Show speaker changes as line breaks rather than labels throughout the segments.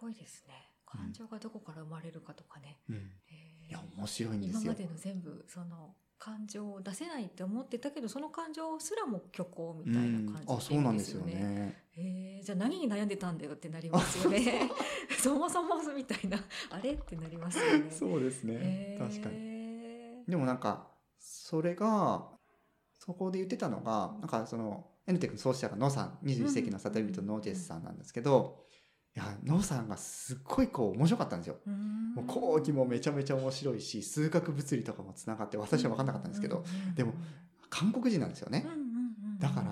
ごいですね。感情がどこから生まれるかとかね。
うん、
えー
いや面白いんですよ。
今までの全部その感情を出せないって思ってたけどその感情すらも虚構みたいな感じ
うん、あそうなんですよ。ね。
えーじゃあ何に悩んでたんだよってなりますよね。そもそもみたいな。あれ？ってなりますよね。
そうですね、
えー。
確かに。でもなんかそれがそこで言ってたのがなんかそのエヌテックの創始者がノーさん21世紀のサテビトノージェスさんなんですけど、いやノーさんがすっごいこう面白かったんですよ。もう講義もめちゃめちゃ面白いし数学物理とかもつながって私は分かんなかったんですけど、でも韓国人なんですよねだから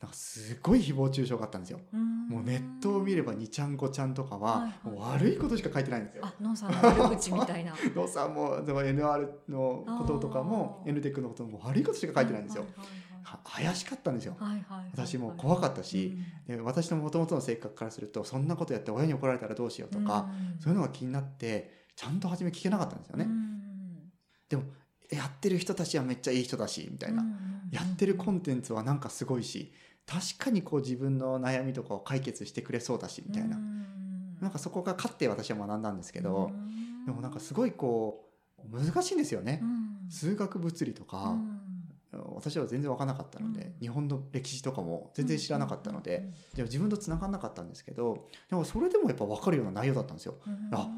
なんかすごい誹謗中傷があったんですよ。
うん
もうネットを見れば2ちゃん5ちゃんとかは悪いことしか書いてないんですよ。
あ、ノンさんの悪口みたいな。
ノーさんもでも NR のこととかも N テックのことも悪いことしか書いてないんですよ。
はい
は怪しかったんですよ。
はいはいはいはい。
私も怖かったし
うん、
で私の元々の性格からするとそんなことやって親に怒られたらどうしようとか、
うん。
そういうのが気になってちゃんと初め聞けなかったんですよね。でもやってる人たちはめっちゃいい人だしみたいな、やってるコンテンツはなんかすごいし確かにこう自分の悩みとかを解決してくれそうだしみたいな、なんかそこが勝って私は学んだんですけど、でもなんかすごいこう難しいんですよね。数学物理とか、私は全然分からなかったので、
うん。
日本の歴史とかも全然知らなかったので、でも自分と繋がんなかったんですけどでもそれでもやっぱ分かるような内容だったんですよ。あ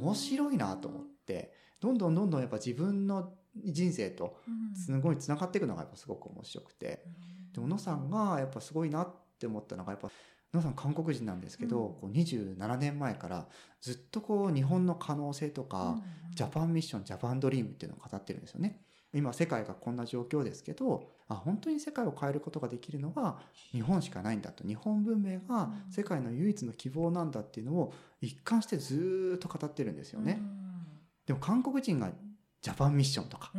面白いなと思って。どんどんどんどんやっぱ自分の人生とすごい繋がっていくのがやっぱすごく面白くて。で小野さんがやっぱすごいなって思ったのがやっぱ小野さん韓国人なんですけど、
うん。
こう27年前からずっとこう日本の可能性とか、ジャパンミッションジャパンドリームっていうのを語ってるんですよね。今世界がこんな状況ですけどあ本当に世界を変えることができるのは日本しかないんだと。日本文明が世界の唯一の希望なんだっていうのを一貫してずーっと語ってるんですよね。でも韓国人がジャパンミッションとか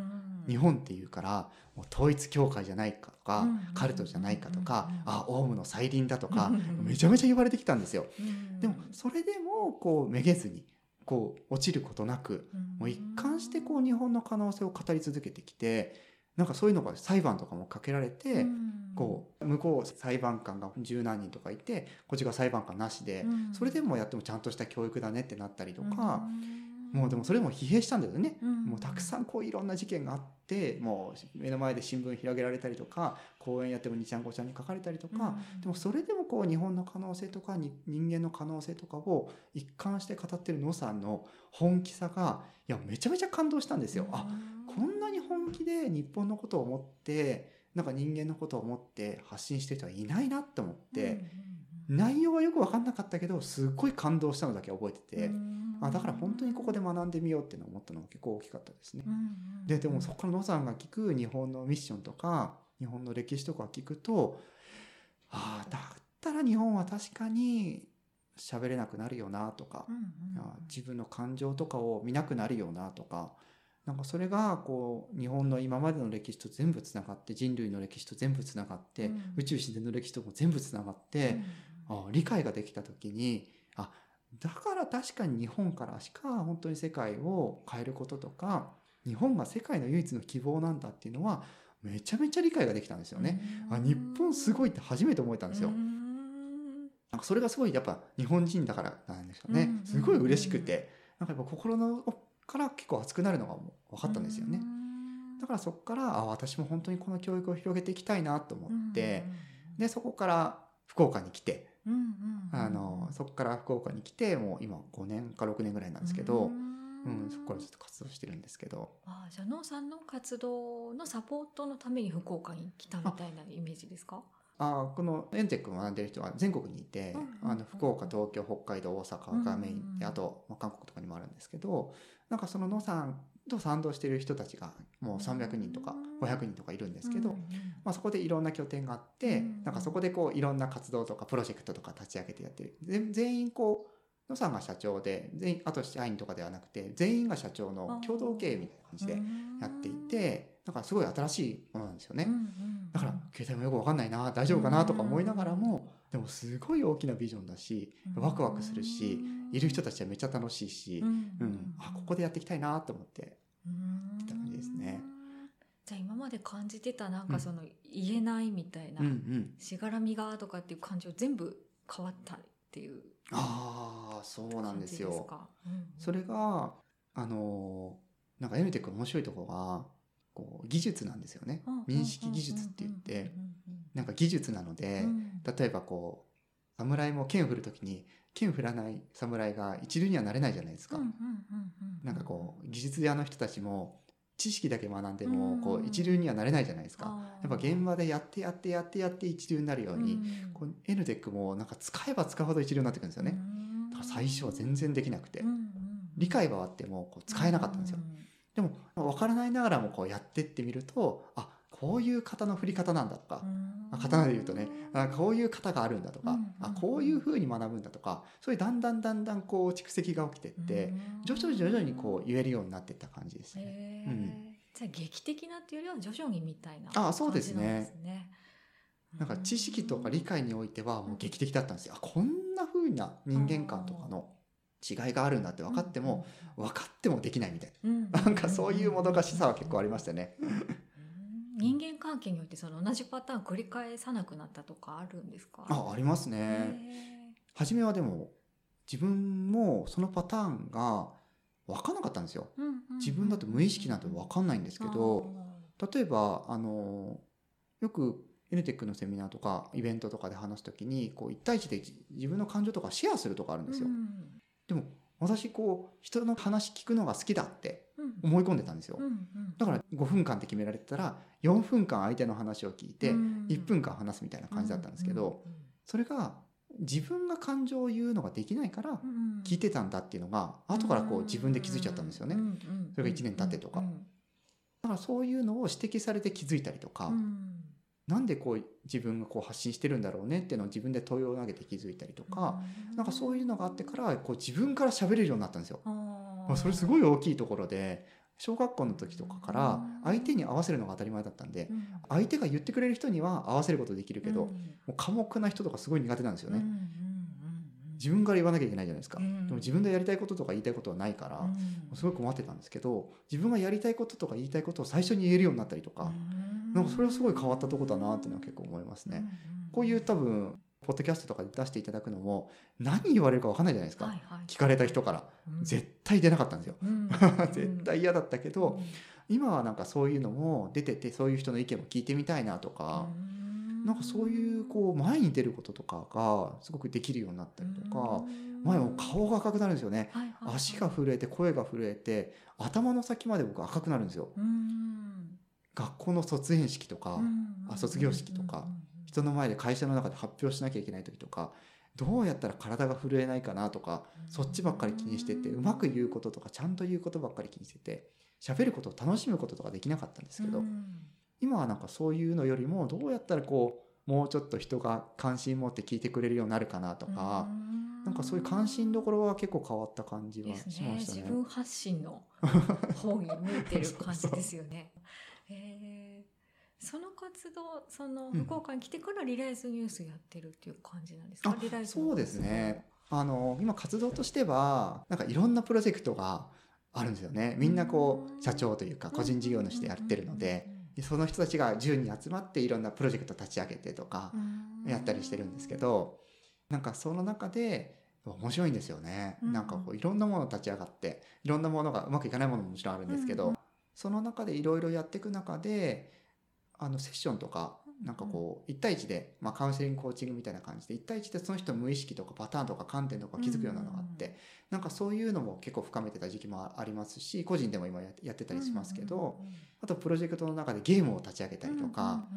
日本っていうからもう統一教会じゃないかとか、
うん。
カルトじゃないかとか、
うん。
あオウムの再臨だとか、
うん。
めちゃめちゃ言われてきたんですよ。
うん。
でもそれでもこうめげずにこう落ちることなくもう一貫してこう日本の可能性を語り続けてきてなんかそういうのが裁判とかもかけられて、
うん。
こう向こう裁判官が十何人とかいてこっちが裁判官なしで、
うん。
それでもやってもちゃんとした教育だねってなったりとか、
うん。
もうでもそれでも疲弊したんだよね。
うん。
もうたくさんこういろんな事件があってもう目の前で新聞広げられたりとか講演やっても2ちゃん5ちゃんに書かれたりとか、
うん。
でもそれでもこう日本の可能性とかに人間の可能性とかを一貫して語ってる野さんの本気さがいやめちゃめちゃ感動したんですよ。あこんなに本気で日本のことを思ってなんか人間のことを思って発信してる人はいないなって思って、内容はよく分かんなかったけどすっごい感動したのだけ覚えてて、あだから本当にここで学んでみようっていうのを思ったのが結構大きかったですね。ででもそこから野さんが聞く日本のミッションとか日本の歴史とか聞くとああだったら日本は確かに喋れなくなるよなとか、あ自分の感情とかを見なくなるよなとかなんかそれがこう日本の今までの歴史と全部つながって人類の歴史と全部つながって、
うん。
宇宙自然の歴史とも全部つながって、あ理解ができた時にあだから確かに日本からしか本当に世界を変えることとか日本が世界の唯一の希望なんだっていうのはめちゃめちゃ理解ができたんですよね。あ日本すごいって初めて思えたんですよ。なんかそれがすごいやっぱ日本人だからなんでしょうね。
うん。
すごい嬉しくて。なんかやっぱ心の奥から結構熱くなるのがもう分かったんですよね。だからそこからあ私も本当にこの教育を広げていきたいなと思って、でそこから福岡に来て、あのそこから福岡に来てもう今5年か6年ぐらいなんですけど、うん。そこからずっと活動してるんですけど。
あじゃあノーさんの活動のサポートのために福岡に来たみたいなイメージですか？
あこのエンテックを学んでる人は全国にいて、
うん
あの福岡東京北海道大阪がメインで、
うん
あと、まあ、韓国とかにもあるんですけどなんかその野さんと賛同してる人たちがもう300人とか
うん。
500人とかいるんですけど、
うんうん
まあ、そこでいろんな拠点があって、
うん
なんかそこでこういろんな活動とかプロジェクトとか立ち上げてやってる。全全員こう野さんが社長で全員あと社員とかではなくて全員が社長の共同経営みたいな感じでやっていてだからすごい新しいものなんですよね。
うんうん
だから携帯もよくわかんないな大丈夫かなとか思いながらもでもすごい大きなビジョンだしワクワクするしいる人たちはめっちゃ楽しいし
う、ん
うん、あここでやっていきたいなと思って
うん。
って感じですね。
じゃあ今まで感じてたなん
うん。
かその言えないみたいな、
うんうん。
しがらみがとかっていう感情全部変わったっていう
ああそうなんですよ。
感じか？うん
それがあのなんか N テックの面白いところがこう技術なんですよね。
うん
民識技術って言ってなんか技術なので、例えばこう侍も剣を振る時に剣振らない侍が一流にはなれないじゃないですか、なんかこう技術屋の人たちも知識だけ学んでもこう一流にはなれないじゃないですか、やっぱ現場でやってやってやってやって一流になるように、
うん
こう N テックもなんか使えば使うほど一流になってくるんですよね、だから最初は全然できなくて、
うんうん
理解はあってもこう使えなかったんですよ、でも分からないながらもこうやってってみるとあこういう型の振り方なんだとか
う、ん。
あ刀で言うとねあこういう型があるんだとか、
うん
あこういうふうに学ぶんだとかそういうだんだんだんだんこう蓄積が起きてって、徐々に徐々にこう言えるようになっていった感じですね。うん。
じゃあ劇的なっていうよりは徐々にみたいな
あそうですね。
感じなんですね。
なんか知識とか理解においてはもう劇的だったんですよ。あこんな風な人間観とかの違いがあるんだって分かっても、分かってもできないみたい
うん
な。なんかそういうもどかしさは結構ありましたね。
うん人間関係によってその同じパターン繰り返さなくなったとかあるんですか？
ああります
へ
ね。初めはでも自分もそのパターンが分かんなかったんですよ。自分だと無意識なんて分かんないんですけど、例えばあのよく NTEC のセミナーとかイベントとかで話す時にこう1対1で自分の感情とかシェアするとかあるんですよ。
うん
でも私こう人の話聞くのが好きだって
うん。
思い込んでたんですよ。
うん。うん。
だから5分間って決められてたら4分間相手の話を聞いて
うん。
1分間話すみたいな感じだったんですけどそれが自分が感情を言うのができないから聞いてたんだっていうのが後からこう自分で気づいちゃったんですよね。
う。ん
それが一年経ってとか。
うん。
だからそういうのを指摘されて気づいたりとか
うん
なんでこう自分がこう発信してるんだろうねっていうのを自分で問いを投げて気づいたりとかなんかそういうのがあってからこう自分から喋れるようになったんですよ。
あ
まあ、それすごい大きいところで小学校の時とかから相手に合わせるのが当たり前だったんで
うん。
相手が言ってくれる人には合わせることできるけど、
うん。
もう寡黙な人とかすごい苦手なんですよね、自分から言わなきゃいけないじゃないですか、
うん。
でも自分でやりたいこととか言いたいことはないから、
うん。
すごい困ってたんですけど自分がやりたいこととか言いたいことを最初に言えるようになったりとか、なんかそれはすごい変わったとこだなっていうのは結構思いますね、こういう多分ポッドキャストとかで出していただくのも何言われるか分かんないじゃないですか、
はいはい。
聞かれた人から、
うん。
絶対出なかったんですよ。
うん。
絶対嫌だったけど、
うん。
今はなんかそういうのも出ててそういう人の意見も聞いてみたいなとか、なんかそういうこう前に出ることとかがすごくできるようになったりとか、前も顔が赤くなるんですよね、
はいはいはい。
足が震えて声が震えて頭の先まで僕赤くなるんですよ。
うん。
学校の卒園式とか、
うん
あ卒業式とか人の前で会社の中で発表しなきゃいけない時とかどうやったら体が震えないかなとかそっちばっかり気にしててうまく言うこととかちゃんと言うことばっかり気にしてて喋ることを楽しむこととかできなかったんですけど、
うん
今はなんかそういうのよりもどうやったらこうもうちょっと人が関心持って聞いてくれるようになるかなとか、なんかそういう関心どころは結構変わった感じはしましたね。
ね自分発信の方に向いてる感じですよね。えーその活動その
うん
福岡に来てからリライズニュースやってるっていう感じなんですか、
あ
リライズの
そうですね。あの今活動としてはなんかいろんなプロジェクトがあるんですよね。みんなこ
うん
う社長というか個人事業主でやってるので、でその人たちが10人集まっていろんなプロジェクト立ち上げてとか
うん。
やったりしてるんですけど、なんかその中で面白いんですよね。
うん。
なんかこういろんなもの立ち上がっていろんなものがうまくいかないものももちろんあるんですけど、
うん。
その中でいろいろやっていく中であのセッションとかなんかこう1対1で、まあ、カウンセリングコーチングみたいな感じで1対1でその人の無意識とかパターンとか観点とか気づくようなのがあって、なんかそういうのも結構深めてた時期もありますし個人でも今ややってたりしますけど、あとプロジェクトの中でゲームを立ち上げたりとか、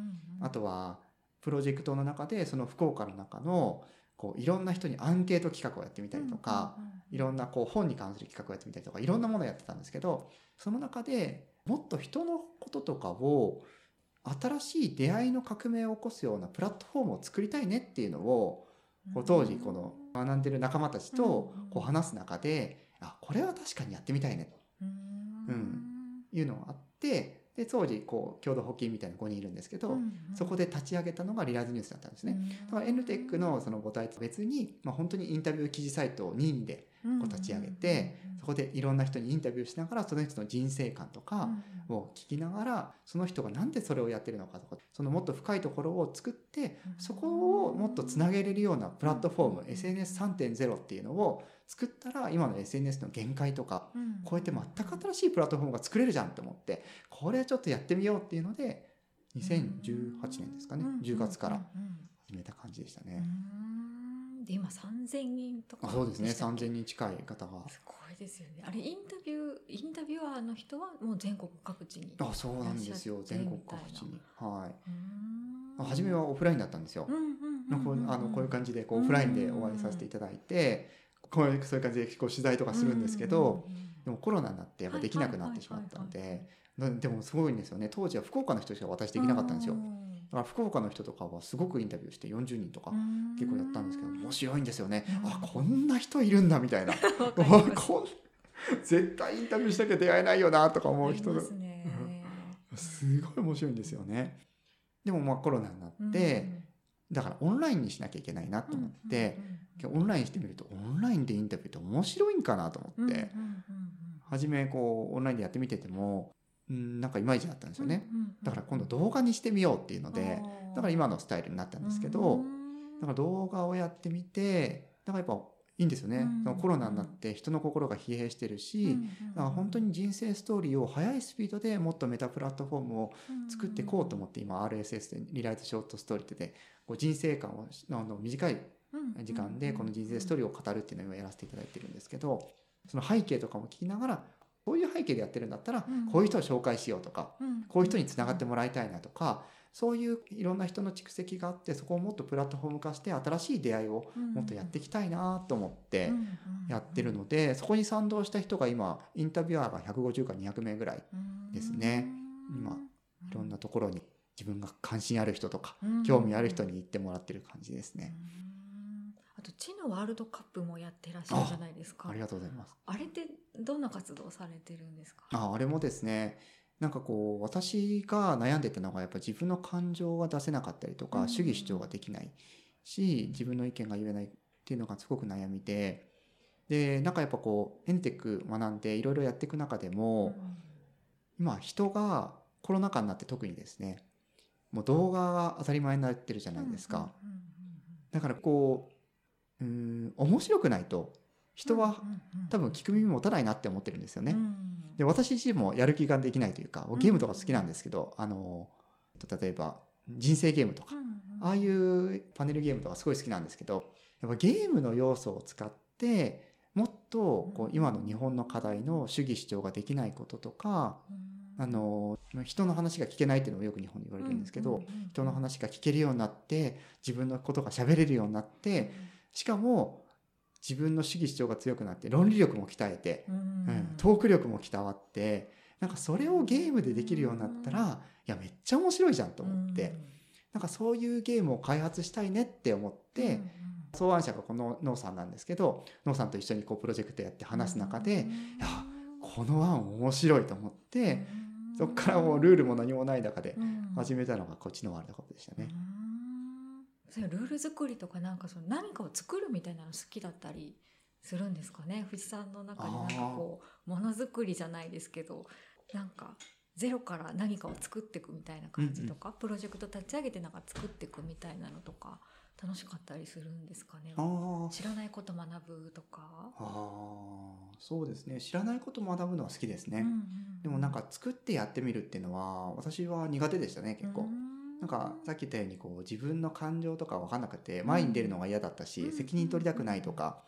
あとはプロジェクトの中でその福岡の中のこういろんな人にアンケート企画をやってみたりとか、いろんなこう本に関する企画をやってみたりとかいろんなものをやってたん。ですけどその中でもっと人のこととかを新しい出会いの革命を起こすようなプラットフォームを作りたいねっていうのをこう当時この学んでる仲間たちとこう話す中であこれは確かにやってみたいね。
うん。
というのがあってで当時こう共同補給みたいな5人いるんですけど、そこで立ち上げたのがリライズニュースだったんですね。だから NTEC のその母体と別に、まあ、本当にインタビュー記事サイトを任意でこう立ち上げて、そこでいろんな人にインタビューしながらその人の人生観とかを聞きながらその人がなんでそれをやってるのかとかそのもっと深いところを作ってそこをもっとつなげれるようなプラットフォーム SNS3.0 っていうのを作ったら今の SNS の限界とか超えて全く新しいプラットフォームが作れるじゃんって思ってこれちょっとやってみようっていうので2018年ですかね10月から始めた感じでしたね。
で今3000人とか
そうですね。3000人近い方が。
すごいですよね。あれインタビューインタビュアーの人はもう全国各地に
あそうなんですよ。全国各地に。はい。初めはオフラインだったんですよ。あのこういう感じでこうオフラインでお会いさせていただいてこういうそういう感じでこう取材とかするんですけどでもコロナになってやっぱできなくなってしまったのででもすごいんですよね当時は福岡の人しか私できなかったんですよ。だから福岡の人とかはすごくインタビューして40人とか結構やったんですけど面白いんですよね、あこんな人いるんだみたいな。絶対インタビューしなきゃ出会えないよなとか思う人。がす,、すごい面白いんですよね。でもまあコロナになって、だからオンラインにしなきゃいけないなと思って、オンラインしてみるとオンラインでインタビューって面白いんかなと思って、初めこうオンラインでやってみててもんなんかいまいちだったんですよね、だから今度動画にしてみようっていうのでだから今のスタイルになったんですけど、だから動画をやってみてだからやっぱいいんですよね、そのコロナになって人の心が疲弊してるし、だから本当に人生ストーリーを速いスピードでもっとメタプラットフォームを作っていこうと思って今 RSS でリライトショートストーリーでこう人生観をあの短い時間でこの人生ストーリーを語るっていうのをやらせていただいてるんですけどその背景とかも聞きながらこういう背景でやってるんだったら、こういう人を紹介しようとか、こういう人につながってもらいたいなとか、そういういろんな人の蓄積があってそこをもっとプラットフォーム化して新しい出会いをもっとやっていきたいなと思ってやってるのでそこに賛同した人が今インタビュアーが150から200名ぐらいですね今いろんなところに自分が関心ある人とか興味ある人に行ってもらってる感じですね。
あと地のワールドカップもやってらっしゃるじゃないですか。
ありがとうございます。
あれってどんな活動されてるんですか？
あ、あれもですね。なんかこう私が悩んでたのがやっぱ自分の感情が出せなかったりとか、うん、主義主張ができないし自分の意見が言えないっていうのがすごく悩みで。でなんかやっぱこうエンテック学んでいろいろやっていく中でも、うん、今人がコロナ禍になって特にですねもう動画が当たり前になってるじゃないですか。だからこううん面白くないと人は多分聞く耳持たないなって思ってるんですよね。で私自身もやる気ができないというかゲームとか好きなんですけど、あの例えば人生ゲームとか、ああいうパネルゲームとかすごい好きなんですけどやっぱゲームの要素を使ってもっとこう今の日本の課題の主義主張ができないこととか、あの人の話が聞けないっていうのもよく日本に言われるんですけど、人の話が聞けるようになって自分のことが喋れるようになって、しかも自分の主義主張が強くなって論理力も鍛えて、うん、トーク力も鍛わってなんかそれをゲームでできるようになったらいやめっちゃ面白いじゃんと思って、なんかそういうゲームを開発したいねって思って、草案者がこのノーさんなんですけどノーさんと一緒にこうプロジェクトやって話す中で、いやこの案面白いと思って、そこからもうルールも何もない中で始めたのがこっちのワールドカップでしたね。
それルール作りとかなんかその何かを作るみたいなの好きだったりするんですかね？藤さんの中でなんかこうものづくりじゃないですけどなんかゼロから何かを作っていくみたいな感じとか、うんうん、プロジェクト立ち上げてなんか作っていくみたいなのとか楽しかったりするんですかね？知らないこと学ぶとか？
あそうですね。知らないこと学ぶのは好きですね、うんうんうん、でもなんか作ってやってみるっていうのは私は苦手でしたね結構。なんかさっき言ったようにこう自分の感情とか分かんなくて前に出るのが嫌だったし、責任取りたくないとか、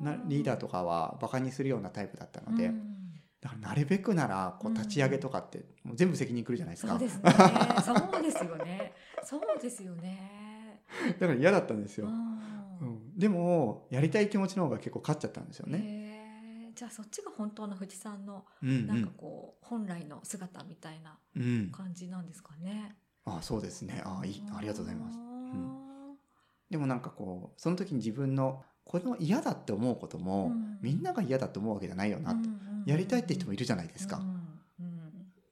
なリーダーとかはバカにするようなタイプだったので、だからなるべくならこう立ち上げとかってもう全部責任くるじゃないですか。
そうですね。そうですよね。そうですよね。
だから嫌だったんですよ。うん、でもやりたい気持ちの方が結構勝っちゃったんですよね。
じゃあそっちが本当の富士山のなんかこう本来の姿みたいな感じなんですかね。
あそうですね。あいいありがとうございます、うん、でもなんかこうその時に自分のこれも嫌だって思うことも、うん、みんなが嫌だと思うわけじゃないよな。と、やりたいって人もいるじゃないですか、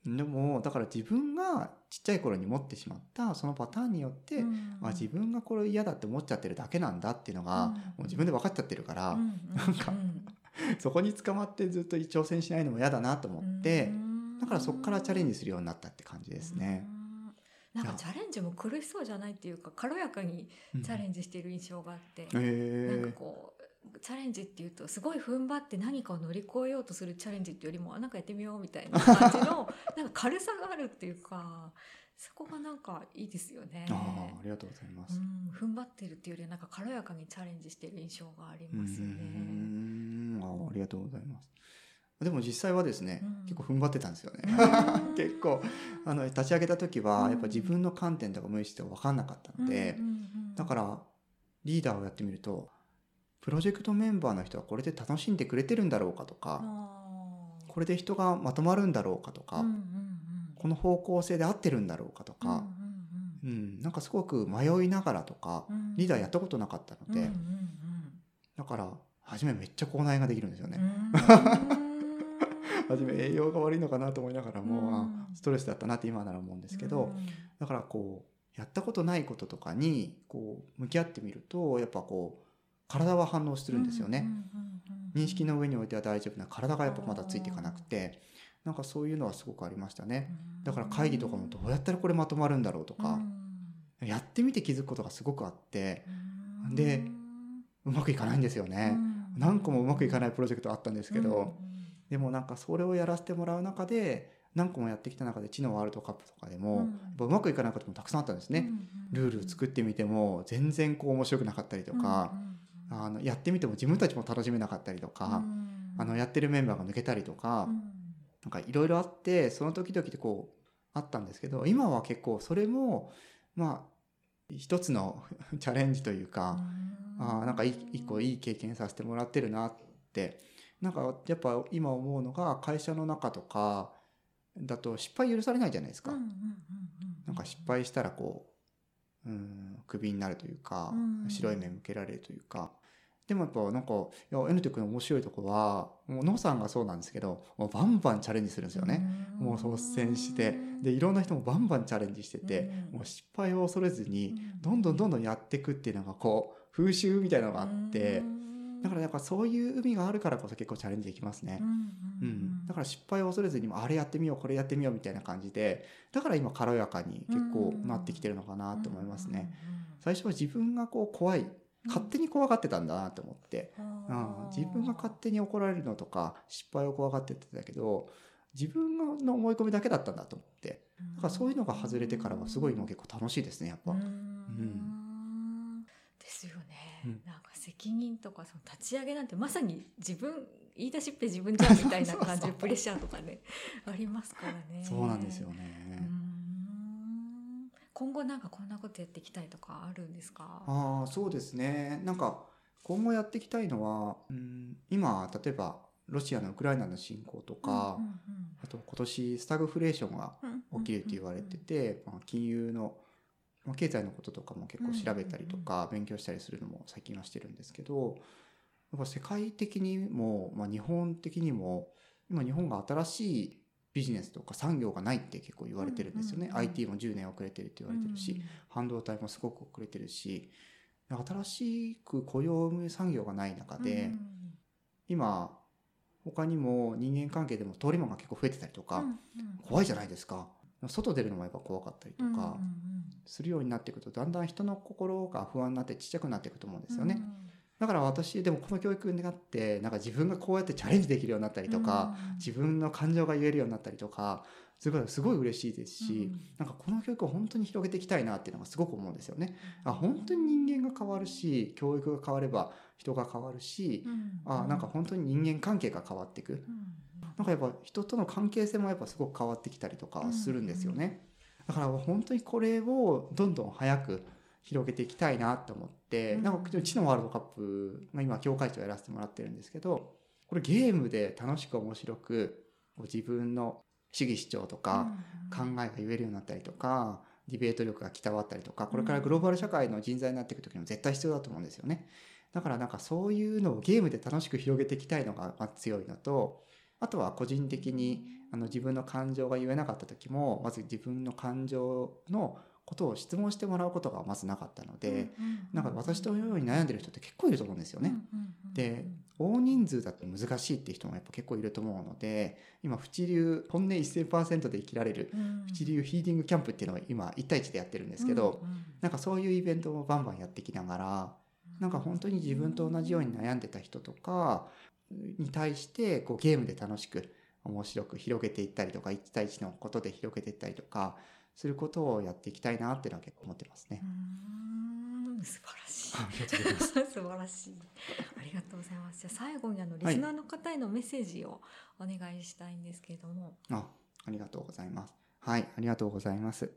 でもだから自分がちっちゃい頃に持ってしまったそのパターンによって、うん、あ自分がこれ嫌だって思っちゃってるだけなんだっていうのが、もう自分で分かっちゃってるから、うん、なんか、そこに捕まってずっと挑戦しないのも嫌だなと思ってだからそこからチャレンジするようになったって感じですね。
なんかチャレンジも苦しそうじゃないっていうか軽やかにチャレンジしている印象があって、
うん、え
なんかこうチャレンジっていうとすごい踏ん張って何かを乗り越えようとするチャレンジっていうよりもあなんかやってみようみたいな感じの なんか軽さがあるっていうかそこがなんかいいですよね。
ああありがとうございます。
うん、踏ん張ってるっていうよりはなんか軽やかにチャレンジしている印象がありますよね。
うんあありがとうございます。でも実際はですね、
うん。
結構踏ん張ってたんですよね。
うん。
結構あの立ち上げた時は
うん。
やっぱ自分の観点とか無意識とか分かんなかったので、だからリーダーをやってみるとプロジェクトメンバーの人はこれで楽しんでくれてるんだろうかとか、これで人がまとまるんだろうかとか、この方向性で合ってるんだろうかとか、
うんうん
うん。なんかすごく迷いながらとか、
うん。うん
リーダーやったことなかったので、だから初めめっちゃ口内ができるんですよね。
うん
初め栄養が悪いのかなと思いながらも、
う
ストレスだったなって今なら思うんですけど、
うん。
だからこうやったことないこととかにこう向き合ってみるとやっぱこう体は反応するんですよね。
うんうんうん
認識の上においては大丈夫な体がやっぱまだついていかなくてなんかそういうのはすごくありましたね。だから会議とかもどうやったらこれまとまるんだろうとか、やってみて気づくことがすごくあって
うん。
でうまくいかないんですよね。何個もうまくいかないプロジェクトあったんですけど、でもなんかそれをやらせてもらう中で何個もやってきた中で知のワールドカップとかでも、
う
まくいかないこともたくさんあったんですね。ルール作ってみても全然こう面白くなかったりとか、あのやってみても自分たちも楽しめなかったりとか、あのやってるメンバーが抜けたりとか、なんかいろいろあってその時々でこうあったんですけど今は結構それもまあ一つの チャレンジというか、あーなんかい一個いい経験させてもらってるなってなんかやっぱ今思うのが会社の中とかだと失敗許されないじゃないですか。なんか失敗したらこう、うん、クビになるというか、
うん
白い目向けられるというか。でもやっぱなんか、いや、N テ君の面白いとこは、もう、ノさんがそうなんですけど、もうバンバンチャレンジするんですよね。もう率先して。で、いろんな人もバンバンチャレンジしてて、
うん
もう失敗を恐れずに、どんどんどんどんやっていくっていうのが、こう、風習みたいなのがあって、だからやっぱそういう海があるからこそ結構チャレンジできますね。うん、だから失敗を恐れずにもあれやってみようこれやってみようみたいな感じでだから今軽やかに結構なってきてるのかなと思いますね。最初は自分がこう怖い。勝手に怖がってたんだなと思って、うん、自分が勝手に怒られるのとか失敗を怖がってたけど自分の思い込みだけだったんだと思って。だからそういうのが外れてからはすごい今結構楽しいですねやっぱ。
ん。ですよね、
うん。
なんか責任とかその立ち上げなんてまさに自分言い出しっぺ自分じゃんみたいな感じ
そうそう
でプレッシャーとかね ありますからね。
そうなんですよ
う
ね。
ん今後なんかこんなことやっていきたいとかあるんですか？
ああそうですねなんか今後やっていきたいのは、うん、今例えばロシアのウクライナの侵攻とか、
うんうん
あと今年スタグフレーションが
うん
起きるって言われてて、まあ、金融の、まあ、経済のこととかも結構調べたりとか勉強したりするのも最近はしてるんですけどやっぱ世界的にも、まあ、日本的にも今日本が新しいビジネスとか産業がないって結構言われてるんですよね、
うんうんうん
IT も10年遅れてるって言われてるし、半導体もすごく遅れてるし新しく雇用を生む産業がない中で、
うん
今他にも人間関係でも通り魔が結構増えてたりとか、
うんうん。
怖いじゃないですか。外出るのもやっぱ怖かったりと
うん
かするようになっていくとだんだん人の心が不安になってちっちゃくなっていくと思うんですよね、だから私でもこの教育になってなんか自分がこうやってチャレンジできるようになったりとか、自分の感情が言えるようになったりとかすごいすごい嬉しいですし、なんかこの教育を本当に広げていきたいなっていうのがすごく思うんですよね。あ本当に人間が変わるし教育が変われば人が変わるし、あなんか本当に人間関係が変わっていく。なんかやっぱ人との関係性もやっぱすごく変わってきたりとかするんですよね。だから本当にこれをどんどん早く広げていきたいなと思って、
うん
なんかうちのワールドカップが今協会長やらせてもらってるんですけどこれゲームで楽しく面白く自分の主義主張とか考えが言えるようになったりとかディベート力が鍛わったりとかこれからグローバル社会の人材になっていく時にも絶対必要だと思うんですよね。だからなんかそういうのをゲームで楽しく広げていきたいのがまあ強いのとあとは個人的にあの自分の感情が言えなかった時もまず自分の感情のことを質問してもらうことがまずなかったので、
うんうんうん
なんか私とように悩んでる人って結構いると思うんですよね。
うんうんうん
で大人数だと難しいって人もやっぱ結構いると思うので今「淵流本音1000%で生きられる
うん。
淵流ヒーリングキャンプ」っていうのを今1対1でやってるんですけど、
うんうん
なんかそういうイベントをバンバンやってきながらなんか本当に自分と同じように悩んでた人とかに対してこうゲームで楽しく面白く広げていったりとか1対1のことで広げていったりとかすることをやっていきたいなっていうのは結構思ってますね
素晴らしい。
ありがとうございます
素晴らしい。ありがとうございます。じゃあ最後にあのリスナーの方へのメッセージをお願いしたいんですけれども。
あありがとうございます。はい、ありがとうございます。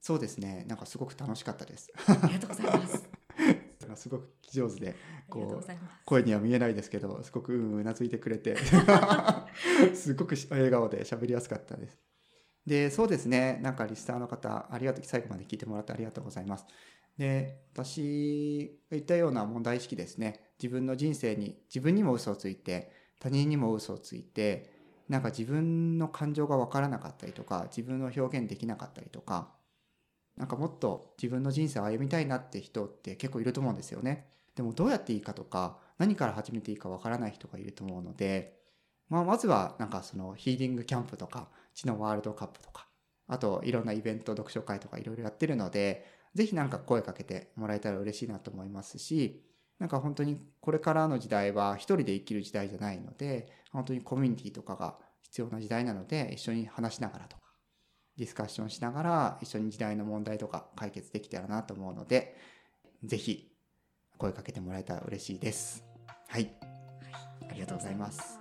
そうですね、なんかすごく楽しかったです。
ありがとうございます。
なんかすごく上手で、
ありがとう。
声には見えないですけど、すごくうなずいてくれて、すごくし笑顔で喋りやすかったです。で、そうですね、なんかリスナーの方、ありがとう、最後まで聞いてもらってありがとうございます。で、私が言ったような問題意識ですね、自分の人生に、自分にも嘘をついて、他人にも嘘をついて、なんか自分の感情がわからなかったりとか、自分を表現できなかったりとか、なんかもっと自分の人生を歩みたいなって人って結構いると思うんですよね。でもどうやっていいかとか、何から始めていいかわからない人がいると思うので、まあまずはなんかそのヒーリングキャンプとか、知のワールドカップとか、あといろんなイベント、読書会とかいろいろやってるので、ぜひなんか声かけてもらえたら嬉しいなと思いますし、なんか本当にこれからの時代は一人で生きる時代じゃないので、本当にコミュニティとかが必要な時代なので、一緒に話しながらとか、ディスカッションしながら一緒に時代の問題とか解決できたらなと思うので、ぜひ声かけてもらえたら嬉しいです。はい。ありがとうございます。